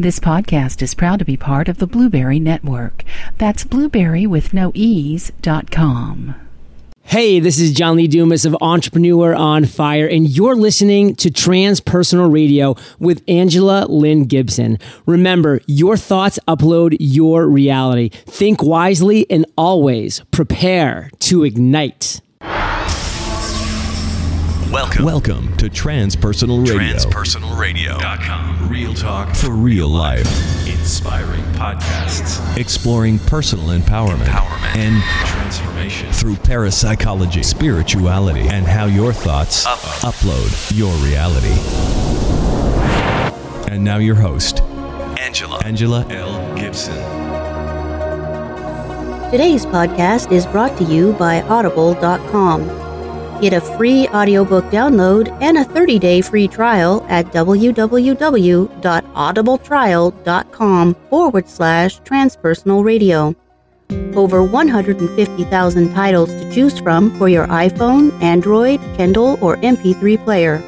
This podcast is proud to be part of the Blubrry Network. That's blueberry with no ease.com. Hey, this is John Lee Dumas of Entrepreneur on Fire, and you're listening to Transpersonal Radio with Angela Lynne Gibson. Remember, your thoughts upload your reality. Think wisely and always prepare to ignite. Welcome. Welcome to Transpersonal Radio. TranspersonalRadio.com. Real talk for real life. Inspiring podcasts. Exploring personal empowerment, Empowerment. and Transformation. through parapsychology, spirituality, and how your thoughts Up- upload your reality. And now your host, Angela. Angela L. Gibson. Today's podcast is brought to you by Audible.com. Get a free audiobook download and a 30-day free trial at www.audibletrial.com forward slash transpersonal radio. Over 150,000 titles to choose from for your iPhone, Android, Kindle, or MP3 player.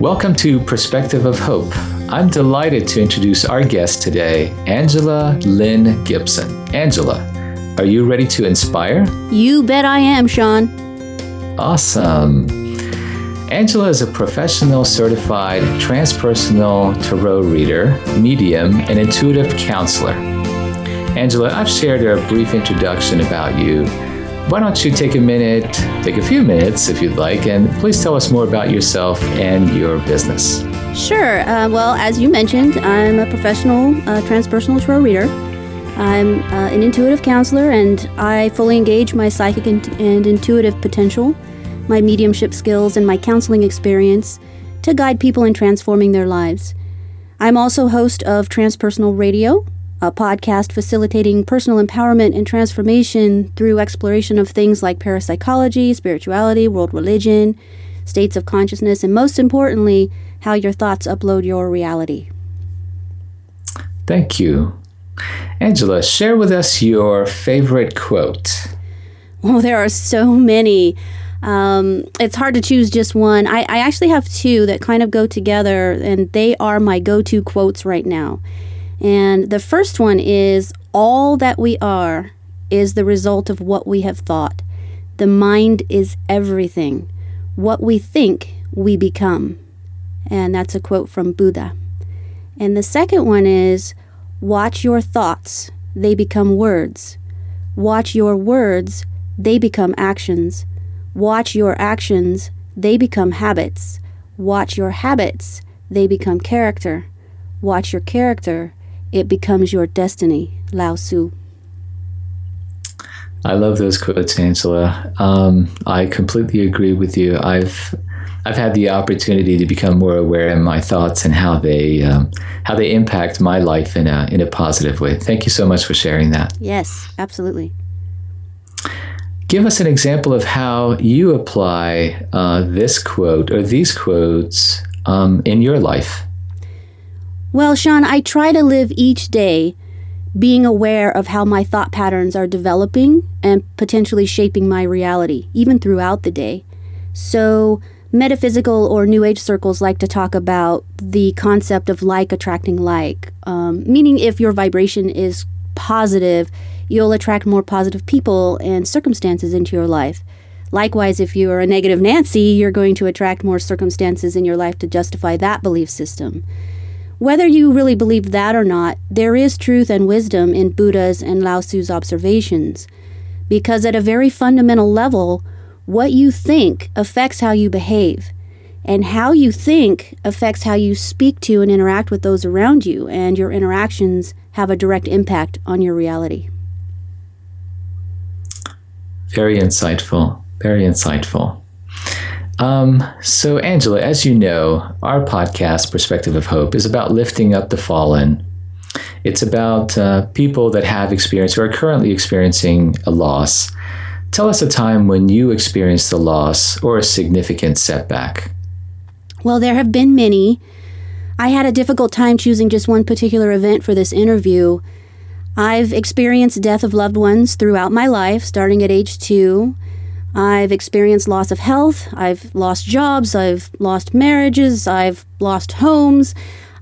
Welcome to Perspective of Hope. I'm delighted to introduce our guest today, Angela Lynne Gibson. Angela, are you ready to inspire? You bet I am, Sean. Awesome. Angela is a professional certified transpersonal tarot reader, medium, and intuitive counselor. Angela, I've shared a brief introduction about you. Why don't you take a minute, take a few minutes if you'd like, and please tell us more about yourself and your business. Sure. Uh, well, as you mentioned, I'm a professional uh, transpersonal tarot reader. I'm uh, an intuitive counselor, and I fully engage my psychic and, and intuitive potential, my mediumship skills, and my counseling experience to guide people in transforming their lives. I'm also host of Transpersonal Radio, a podcast facilitating personal empowerment and transformation through exploration of things like parapsychology, spirituality, world religion, states of consciousness, and most importantly, how your thoughts upload your reality. Thank you. Angela, share with us your favorite quote. Well, there are so many. Um, it's hard to choose just one. I, I actually have two that kind of go together, and they are my go to quotes right now. And the first one is All that we are is the result of what we have thought. The mind is everything. What we think, we become. And that's a quote from Buddha. And the second one is Watch your thoughts, they become words. Watch your words, they become actions. Watch your actions, they become habits. Watch your habits, they become character. Watch your character, it becomes your destiny. Lao Tzu. I love those quotes, Angela. Um, I completely agree with you. I've I've had the opportunity to become more aware of my thoughts and how they um, how they impact my life in a in a positive way. Thank you so much for sharing that. Yes, absolutely. Give us an example of how you apply uh, this quote or these quotes um, in your life. Well, Sean, I try to live each day being aware of how my thought patterns are developing and potentially shaping my reality, even throughout the day. So, metaphysical or New Age circles like to talk about the concept of like attracting like, um, meaning if your vibration is positive, you'll attract more positive people and circumstances into your life. Likewise, if you are a negative Nancy, you're going to attract more circumstances in your life to justify that belief system. Whether you really believe that or not, there is truth and wisdom in Buddha's and Lao Tzu's observations. Because at a very fundamental level, what you think affects how you behave. And how you think affects how you speak to and interact with those around you, and your interactions have a direct impact on your reality. Very insightful. Very insightful. Um, so, Angela, as you know, our podcast, Perspective of Hope, is about lifting up the fallen. It's about uh, people that have experienced or are currently experiencing a loss. Tell us a time when you experienced a loss or a significant setback. Well, there have been many. I had a difficult time choosing just one particular event for this interview. I've experienced death of loved ones throughout my life, starting at age two. I've experienced loss of health. I've lost jobs. I've lost marriages. I've lost homes.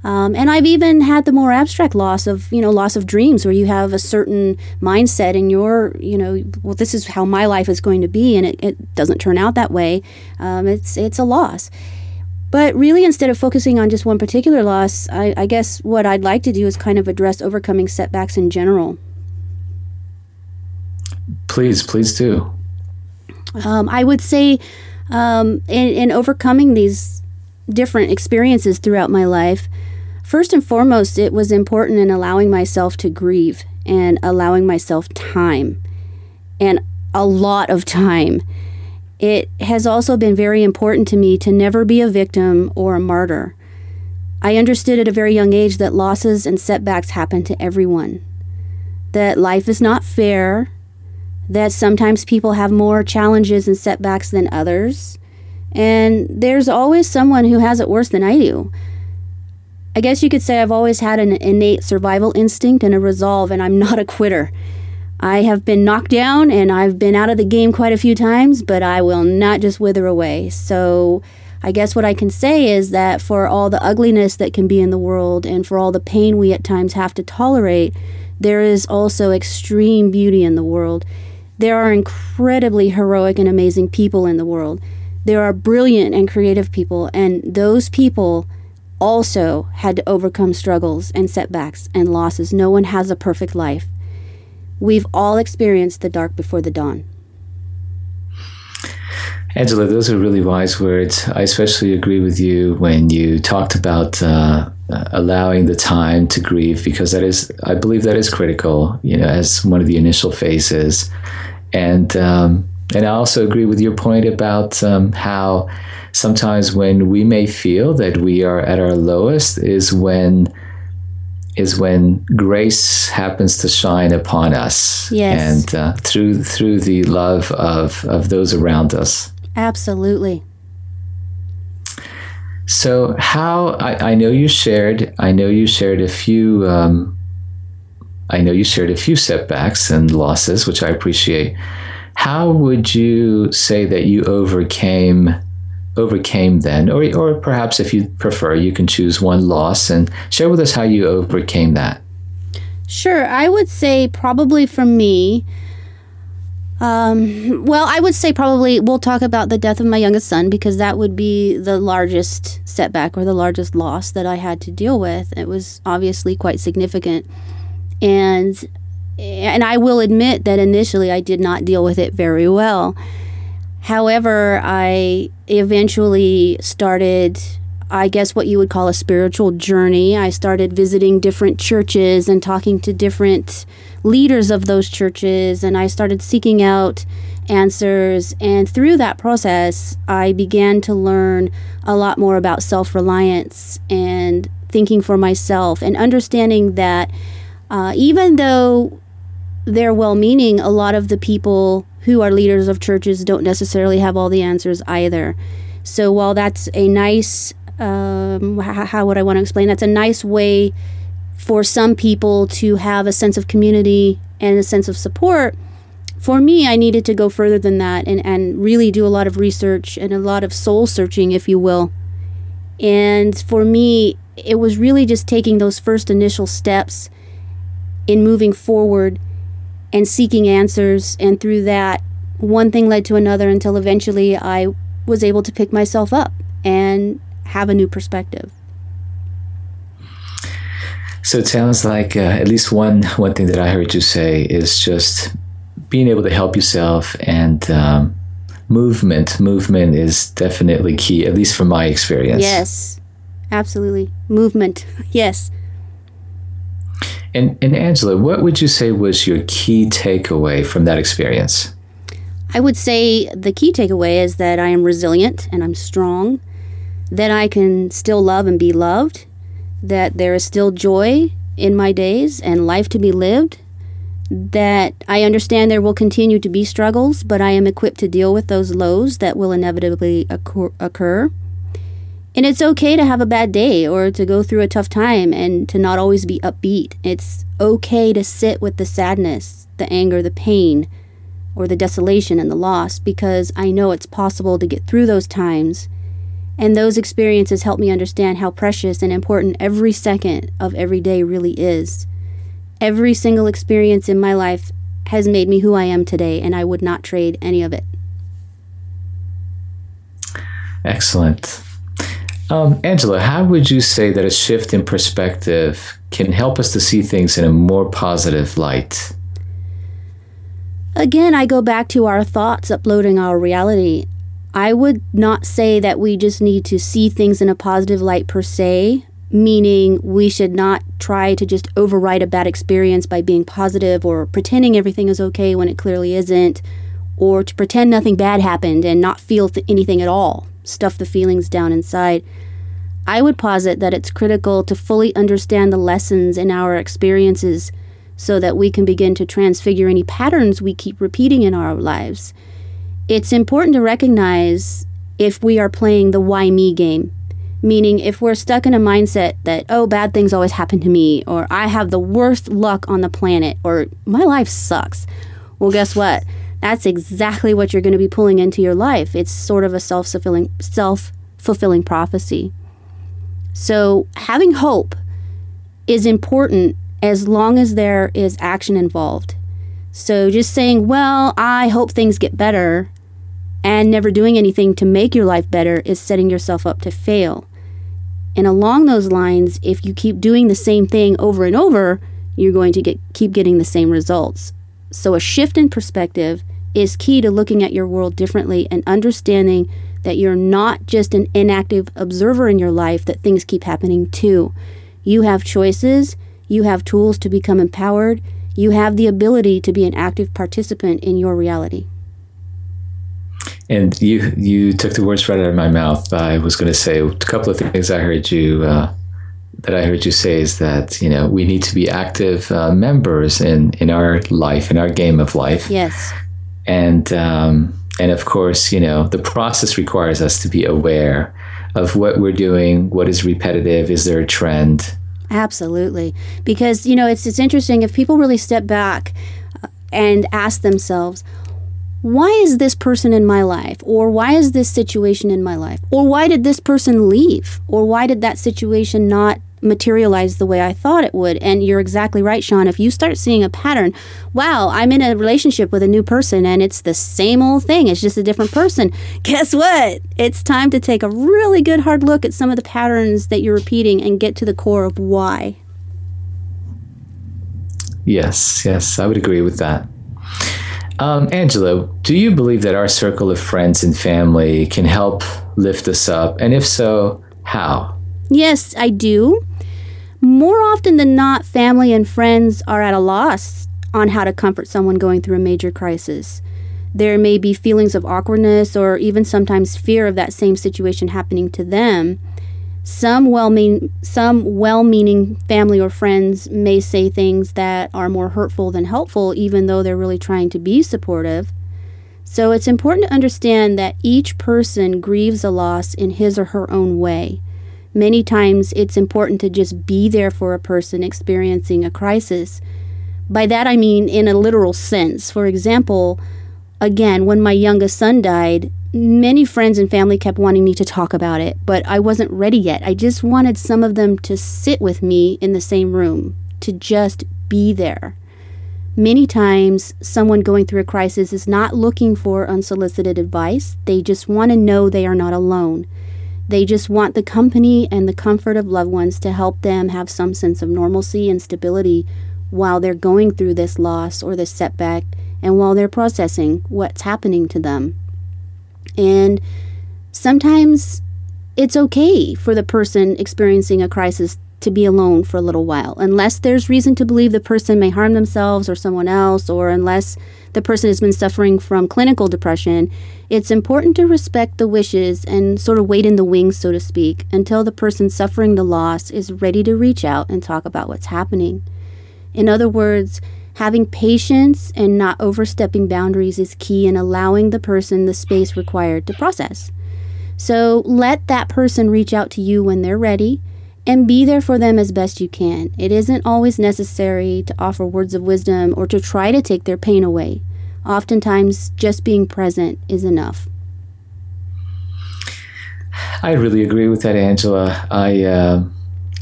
Um, and I've even had the more abstract loss of, you know, loss of dreams where you have a certain mindset in your, you know, well, this is how my life is going to be, and it, it doesn't turn out that way. Um, it's, it's a loss. But really, instead of focusing on just one particular loss, I, I guess what I'd like to do is kind of address overcoming setbacks in general. Please, please do. Um, I would say um, in, in overcoming these different experiences throughout my life, first and foremost, it was important in allowing myself to grieve and allowing myself time and a lot of time. It has also been very important to me to never be a victim or a martyr. I understood at a very young age that losses and setbacks happen to everyone, that life is not fair, that sometimes people have more challenges and setbacks than others, and there's always someone who has it worse than I do. I guess you could say I've always had an innate survival instinct and a resolve, and I'm not a quitter. I have been knocked down and I've been out of the game quite a few times, but I will not just wither away. So, I guess what I can say is that for all the ugliness that can be in the world and for all the pain we at times have to tolerate, there is also extreme beauty in the world. There are incredibly heroic and amazing people in the world. There are brilliant and creative people, and those people also had to overcome struggles and setbacks and losses. No one has a perfect life. We've all experienced the dark before the dawn. Angela, those are really wise words. I especially agree with you when you talked about uh, allowing the time to grieve, because that is, I believe, that is critical. You know, as one of the initial phases, and um, and I also agree with your point about um, how sometimes when we may feel that we are at our lowest is when is when grace happens to shine upon us yes. and uh, through through the love of of those around us Absolutely. So, how I, I know you shared, I know you shared a few, um, I know you shared a few setbacks and losses, which I appreciate. How would you say that you overcame overcame then, or or perhaps if you prefer, you can choose one loss and share with us how you overcame that. Sure, I would say probably for me, um, well, I would say probably we'll talk about the death of my youngest son because that would be the largest setback or the largest loss that I had to deal with. It was obviously quite significant, and and I will admit that initially I did not deal with it very well. However, I eventually started I guess what you would call a spiritual journey. I started visiting different churches and talking to different leaders of those churches, and I started seeking out answers. And through that process, I began to learn a lot more about self reliance and thinking for myself and understanding that uh, even though they're well meaning, a lot of the people who are leaders of churches don't necessarily have all the answers either. So while that's a nice um, how, would I want to explain? That's a nice way for some people to have a sense of community and a sense of support. For me, I needed to go further than that and, and really do a lot of research and a lot of soul searching, if you will. And for me, it was really just taking those first initial steps in moving forward and seeking answers. And through that, one thing led to another until eventually I was able to pick myself up and have a new perspective. So it sounds like uh, at least one one thing that I heard you say is just being able to help yourself and um, movement. Movement is definitely key, at least from my experience. Yes, absolutely. Movement. Yes. And and Angela, what would you say was your key takeaway from that experience? I would say the key takeaway is that I am resilient and I'm strong that I can still love and be loved, that there is still joy in my days and life to be lived, that I understand there will continue to be struggles, but I am equipped to deal with those lows that will inevitably occur. And it's okay to have a bad day or to go through a tough time and to not always be upbeat. It's okay to sit with the sadness, the anger, the pain or the desolation and the loss because I know it's possible to get through those times. And those experiences help me understand how precious and important every second of every day really is. Every single experience in my life has made me who I am today, and I would not trade any of it. Excellent. Um, Angela, how would you say that a shift in perspective can help us to see things in a more positive light? Again, I go back to our thoughts uploading our reality. I would not say that we just need to see things in a positive light per se, meaning we should not try to just override a bad experience by being positive or pretending everything is okay when it clearly isn't, or to pretend nothing bad happened and not feel th- anything at all, stuff the feelings down inside. I would posit that it's critical to fully understand the lessons in our experiences so that we can begin to transfigure any patterns we keep repeating in our lives. It's important to recognize if we are playing the why me game, meaning if we're stuck in a mindset that, oh, bad things always happen to me, or I have the worst luck on the planet, or my life sucks. Well, guess what? That's exactly what you're going to be pulling into your life. It's sort of a self-fulfilling self-fulfilling prophecy. So, having hope is important as long as there is action involved. So just saying, well, I hope things get better, and never doing anything to make your life better is setting yourself up to fail. And along those lines, if you keep doing the same thing over and over, you're going to get keep getting the same results. So a shift in perspective is key to looking at your world differently and understanding that you're not just an inactive observer in your life that things keep happening to. You have choices, you have tools to become empowered. You have the ability to be an active participant in your reality. And you you took the words right out of my mouth. I was going to say a couple of things I heard you uh, that I heard you say is that you know we need to be active uh, members in in our life in our game of life. Yes. And um, and of course you know the process requires us to be aware of what we're doing, what is repetitive, is there a trend, Absolutely. Because, you know, it's, it's interesting if people really step back uh, and ask themselves, why is this person in my life? Or why is this situation in my life? Or why did this person leave? Or why did that situation not materialize the way I thought it would. And you're exactly right, Sean. If you start seeing a pattern, wow, I'm in a relationship with a new person and it's the same old thing, it's just a different person. Guess what? It's time to take a really good hard look at some of the patterns that you're repeating and get to the core of why. Yes, yes, I would agree with that. Um, Angela, do you believe that our circle of friends and family can help lift us up? And if so, how? Yes, I do. More often than not, family and friends are at a loss on how to comfort someone going through a major crisis. There may be feelings of awkwardness or even sometimes fear of that same situation happening to them. Some well-mean some well-meaning family or friends may say things that are more hurtful than helpful even though they're really trying to be supportive. So it's important to understand that each person grieves a loss in his or her own way. Many times it's important to just be there for a person experiencing a crisis. By that I mean in a literal sense. For example, again, when my youngest son died, many friends and family kept wanting me to talk about it, but I wasn't ready yet. I just wanted some of them to sit with me in the same room, to just be there. Many times, someone going through a crisis is not looking for unsolicited advice. They just want to know they are not alone. They just want the company and the comfort of loved ones to help them have some sense of normalcy and stability while they're going through this loss or this setback and while they're processing what's happening to them. And sometimes it's okay for the person experiencing a crisis to be alone for a little while, unless there's reason to believe the person may harm themselves or someone else, or unless the person has been suffering from clinical depression. It's important to respect the wishes and sort of wait in the wings, so to speak, until the person suffering the loss is ready to reach out and talk about what's happening. In other words, having patience and not overstepping boundaries is key in allowing the person the space required to process. So let that person reach out to you when they're ready and be there for them as best you can. It isn't always necessary to offer words of wisdom or to try to take their pain away. Oftentimes, just being present is enough. I really agree with that, Angela. I uh,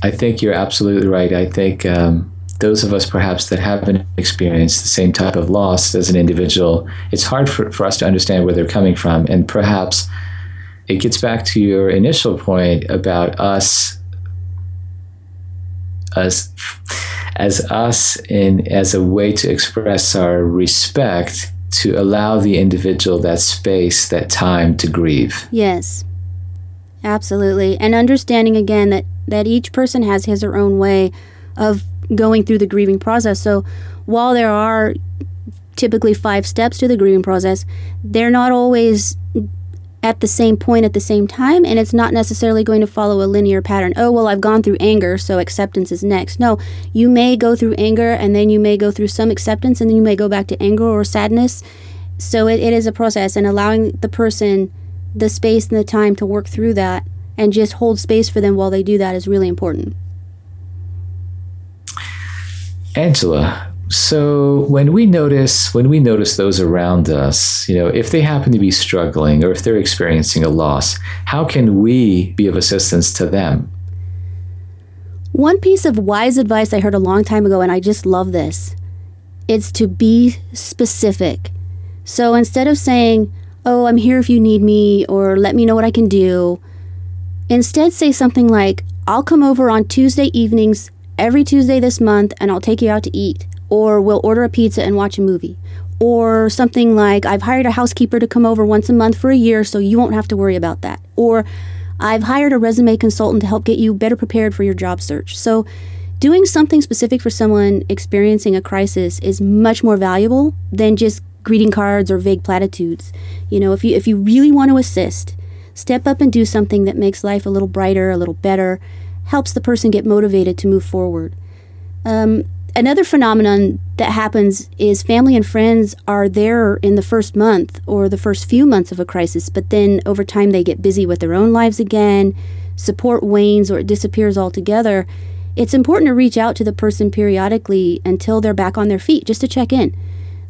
I think you're absolutely right. I think um, those of us perhaps that haven't experienced the same type of loss as an individual, it's hard for, for us to understand where they're coming from. And perhaps it gets back to your initial point about us as as us in as a way to express our respect to allow the individual that space that time to grieve Yes. Absolutely. And understanding again that that each person has his or own way of going through the grieving process. So while there are typically five steps to the grieving process, they're not always at the same point at the same time and it's not necessarily going to follow a linear pattern. Oh, well, I've gone through anger, so acceptance is next. No, you may go through anger and then you may go through some acceptance and then you may go back to anger or sadness. So it, it is a process and allowing the person the space and the time to work through that and just hold space for them while they do that is really important. Angela, so when we notice when we notice those around us, you know, if they happen to be struggling or if they're experiencing a loss, how can we be of assistance to them? One piece of wise advice I heard a long time ago, and I just love this it's to be specific. So instead of saying, Oh, I'm here if you need me, or let me know what I can do, instead say something like, I'll come over on Tuesday evenings every Tuesday this month and I'll take you out to eat. Or we'll order a pizza and watch a movie. Or something like, I've hired a housekeeper to come over once a month for a year so you won't have to worry about that. Or I've hired a resume consultant to help get you better prepared for your job search. So, doing something specific for someone experiencing a crisis is much more valuable than just greeting cards or vague platitudes. You know, if you if you really want to assist, step up and do something that makes life a little brighter, a little better, helps the person get motivated to move forward. Um, another phenomenon that happens is family and friends are there in the first month or the first few months of a crisis, but then over time they get busy with their own lives again, support wanes or it disappears altogether. It's important to reach out to the person periodically until they're back on their feet just to check in.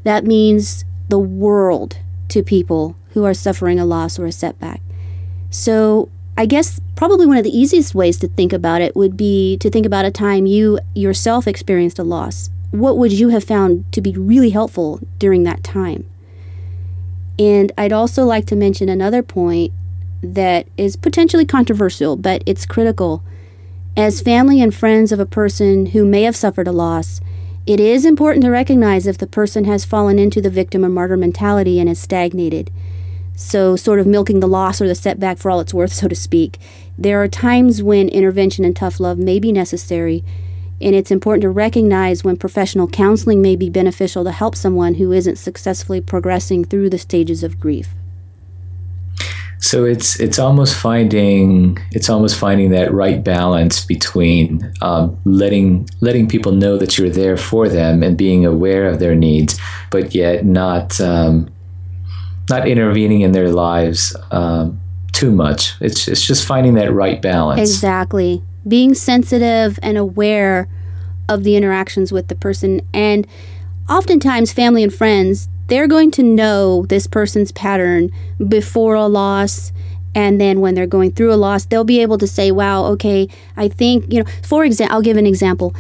That means the world to people who are suffering a loss or a setback. So, I guess probably one of the easiest ways to think about it would be to think about a time you yourself experienced a loss. What would you have found to be really helpful during that time? And I'd also like to mention another point that is potentially controversial, but it's critical. As family and friends of a person who may have suffered a loss, it is important to recognize if the person has fallen into the victim or martyr mentality and is stagnated. So, sort of milking the loss or the setback for all it's worth, so to speak. There are times when intervention and tough love may be necessary, and it's important to recognize when professional counseling may be beneficial to help someone who isn't successfully progressing through the stages of grief. So it's it's almost finding it's almost finding that right balance between um, letting letting people know that you're there for them and being aware of their needs, but yet not um, not intervening in their lives um, too much. It's it's just finding that right balance. Exactly. Being sensitive and aware of the interactions with the person. And oftentimes, family and friends, they're going to know this person's pattern before a loss. And then when they're going through a loss, they'll be able to say, wow, okay, I think, you know, for example, I'll give an example.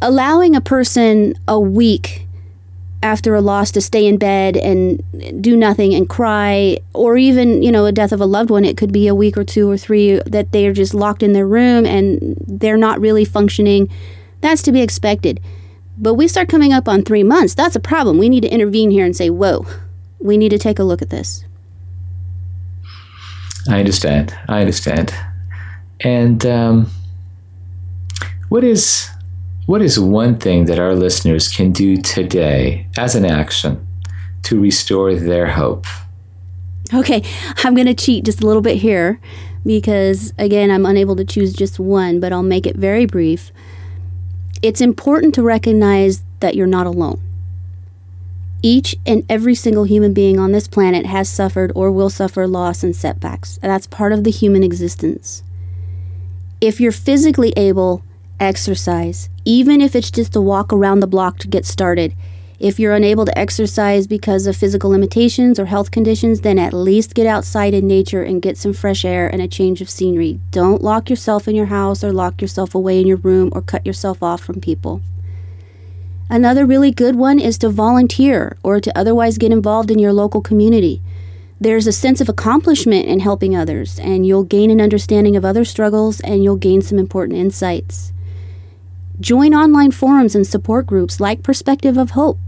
Allowing a person a week after a loss to stay in bed and do nothing and cry or even you know a death of a loved one. It could be a week or two or three that they're just locked in their room and they're not really functioning. That's to be expected. But we start coming up on three months. That's a problem. We need to intervene here and say whoa we need to take a look at this. I understand. I understand. And um, what is what is one thing that our listeners can do today as an action to restore their hope? Okay, I'm going to cheat just a little bit here because, again, I'm unable to choose just one, but I'll make it very brief. It's important to recognize that you're not alone. Each and every single human being on this planet has suffered or will suffer loss and setbacks. That's part of the human existence. If you're physically able, exercise, even if it's just a walk around the block to get started. If you're unable to exercise because of physical limitations or health conditions, then at least get outside in nature and get some fresh air and a change of scenery. Don't lock yourself in your house or lock yourself away in your room or cut yourself off from people. Another really good one is to volunteer or to otherwise get involved in your local community. There's a sense of accomplishment in helping others, and you'll gain an understanding of other struggles and you'll gain some important insights. Join online forums and support groups like Perspective of Hope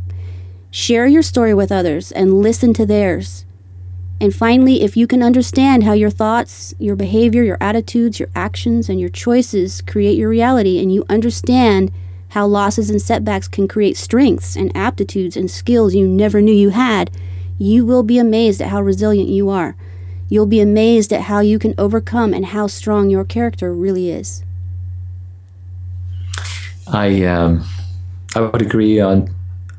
Share your story with others and listen to theirs. And finally, if you can understand how your thoughts, your behavior, your attitudes, your actions, and your choices create your reality, and you understand how losses and setbacks can create strengths and aptitudes and skills you never knew you had, you will be amazed at how resilient you are. You'll be amazed at how you can overcome and how strong your character really is. I um, I would agree on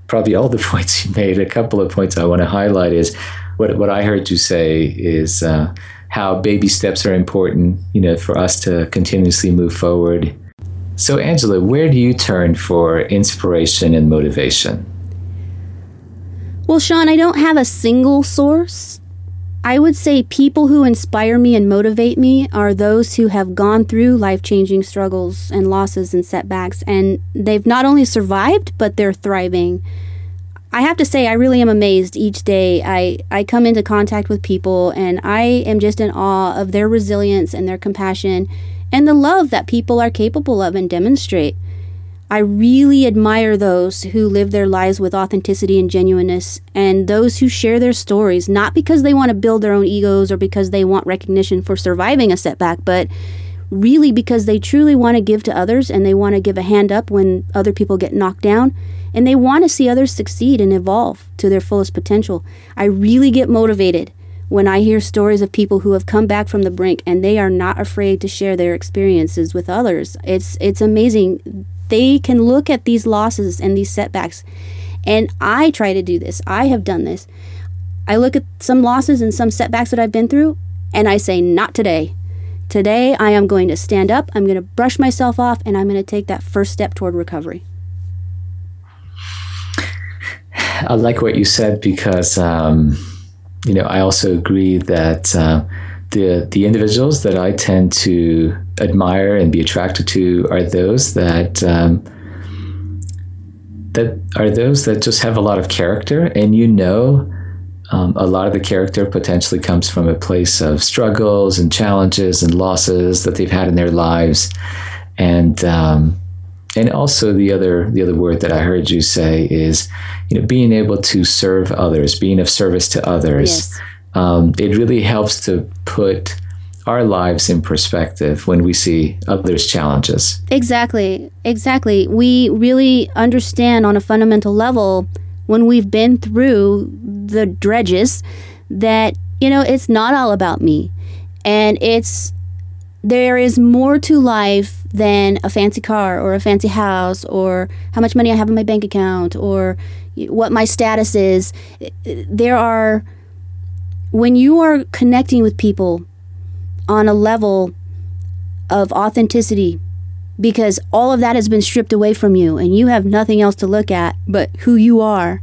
probably all the points you made. A couple of points I want to highlight is what what I heard you say is uh, how baby steps are important. You know, for us to continuously move forward. So, Angela, where do you turn for inspiration and motivation? Well, Sean, I don't have a single source. I would say people who inspire me and motivate me are those who have gone through life changing struggles and losses and setbacks, and they've not only survived, but they're thriving. I have to say, I really am amazed each day. I, I come into contact with people, and I am just in awe of their resilience and their compassion and the love that people are capable of and demonstrate. I really admire those who live their lives with authenticity and genuineness, and those who share their stories, not because they want to build their own egos or because they want recognition for surviving a setback, but really because they truly want to give to others and they want to give a hand up when other people get knocked down, and they want to see others succeed and evolve to their fullest potential. I really get motivated when I hear stories of people who have come back from the brink and they are not afraid to share their experiences with others. It's it's amazing they can look at these losses and these setbacks. And I try to do this. I have done this. I look at some losses and some setbacks that I've been through, and I say, not today. Today, I am going to stand up, I'm going to brush myself off, and I'm going to take that first step toward recovery. I like what you said because, um, you know, I also agree that uh, the the individuals that I tend to admire and be attracted to are those that um, that are those that just have a lot of character, and you know, um, a lot of the character potentially comes from a place of struggles and challenges and losses that they've had in their lives, and um, and also the other the other word that I heard you say is, you know, being able to serve others, being of service to others. Yes. Um, it really helps to put our lives in perspective when we see others' challenges. Exactly. Exactly. We really understand on a fundamental level when we've been through the dredges that, you know, it's not all about me. And it's, there is more to life than a fancy car or a fancy house or how much money I have in my bank account or what my status is. There are, when you are connecting with people on a level of authenticity because all of that has been stripped away from you and you have nothing else to look at but who you are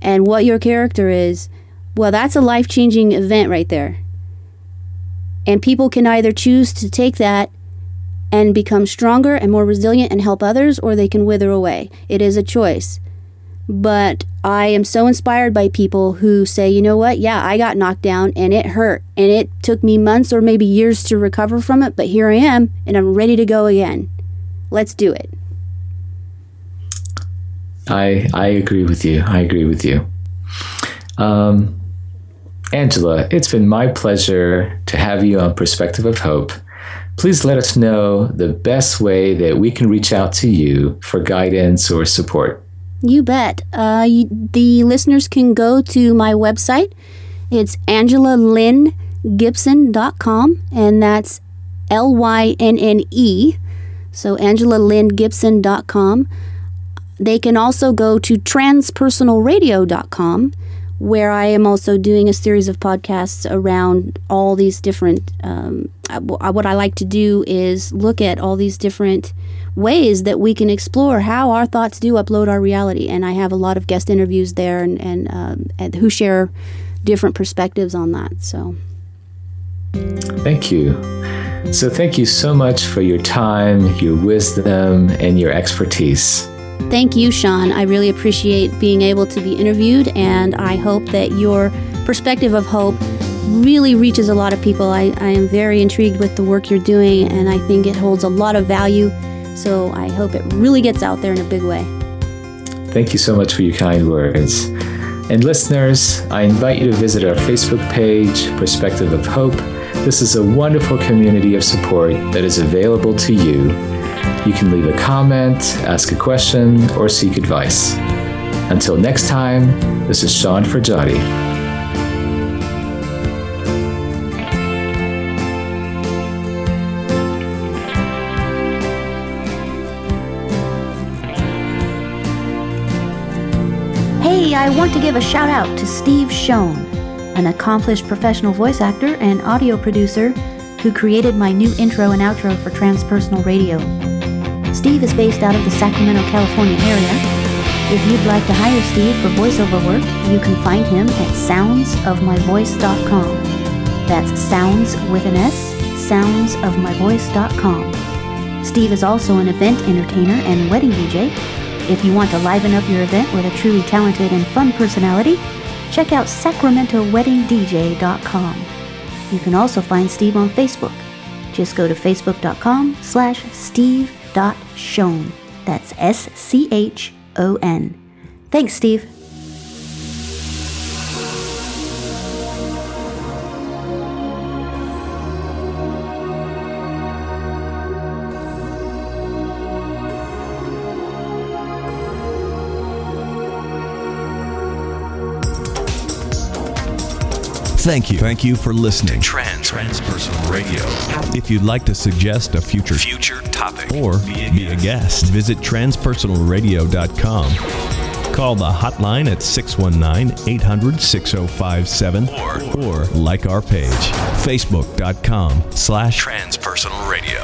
and what your character is, well, that's a life changing event right there. And people can either choose to take that and become stronger and more resilient and help others, or they can wither away. It is a choice. But I am so inspired by people who say, you know what? Yeah, I got knocked down and it hurt. And it took me months or maybe years to recover from it, but here I am and I'm ready to go again. Let's do it. I I agree with you. I agree with you. Um, Angela, it's been my pleasure to have you on Perspective of Hope. Please let us know the best way that we can reach out to you for guidance or support. You bet. Uh, you, the listeners can go to my website. It's angelalynnegibson.com, and that's L Y N N E. So, angelalynnegibson.com. They can also go to transpersonalradio.com, where I am also doing a series of podcasts around all these different. Um, what I like to do is look at all these different ways that we can explore how our thoughts do upload our reality. And I have a lot of guest interviews there and, and, um, and who share different perspectives on that. So, thank you. So, thank you so much for your time, your wisdom, and your expertise. Thank you, Sean. I really appreciate being able to be interviewed, and I hope that your perspective of hope really reaches a lot of people. I, I am very intrigued with the work you're doing, and I think it holds a lot of value. So I hope it really gets out there in a big way. Thank you so much for your kind words. And listeners, I invite you to visit our Facebook page, Perspective of Hope. This is a wonderful community of support that is available to you you can leave a comment, ask a question, or seek advice. Until next time, this is Sean Forjati. Hey, I want to give a shout out to Steve Schon, an accomplished professional voice actor and audio producer who created my new intro and outro for transpersonal radio. Steve is based out of the Sacramento, California area. If you'd like to hire Steve for voiceover work, you can find him at soundsofmyvoice.com. That's sounds with an S, soundsofmyvoice.com. Steve is also an event entertainer and wedding DJ. If you want to liven up your event with a truly talented and fun personality, check out sacramentoweddingdj.com. You can also find Steve on Facebook. Just go to facebook.com slash steve dot. That's S C H O N. Thanks, Steve. Thank you. Thank you for listening. Trans Transpersonal Radio. If you'd like to suggest a future future topic or be a, be a guest, visit transpersonalradio.com. Call the hotline at 619 800 6057 or, or like our page, facebook.com slash transpersonal radio.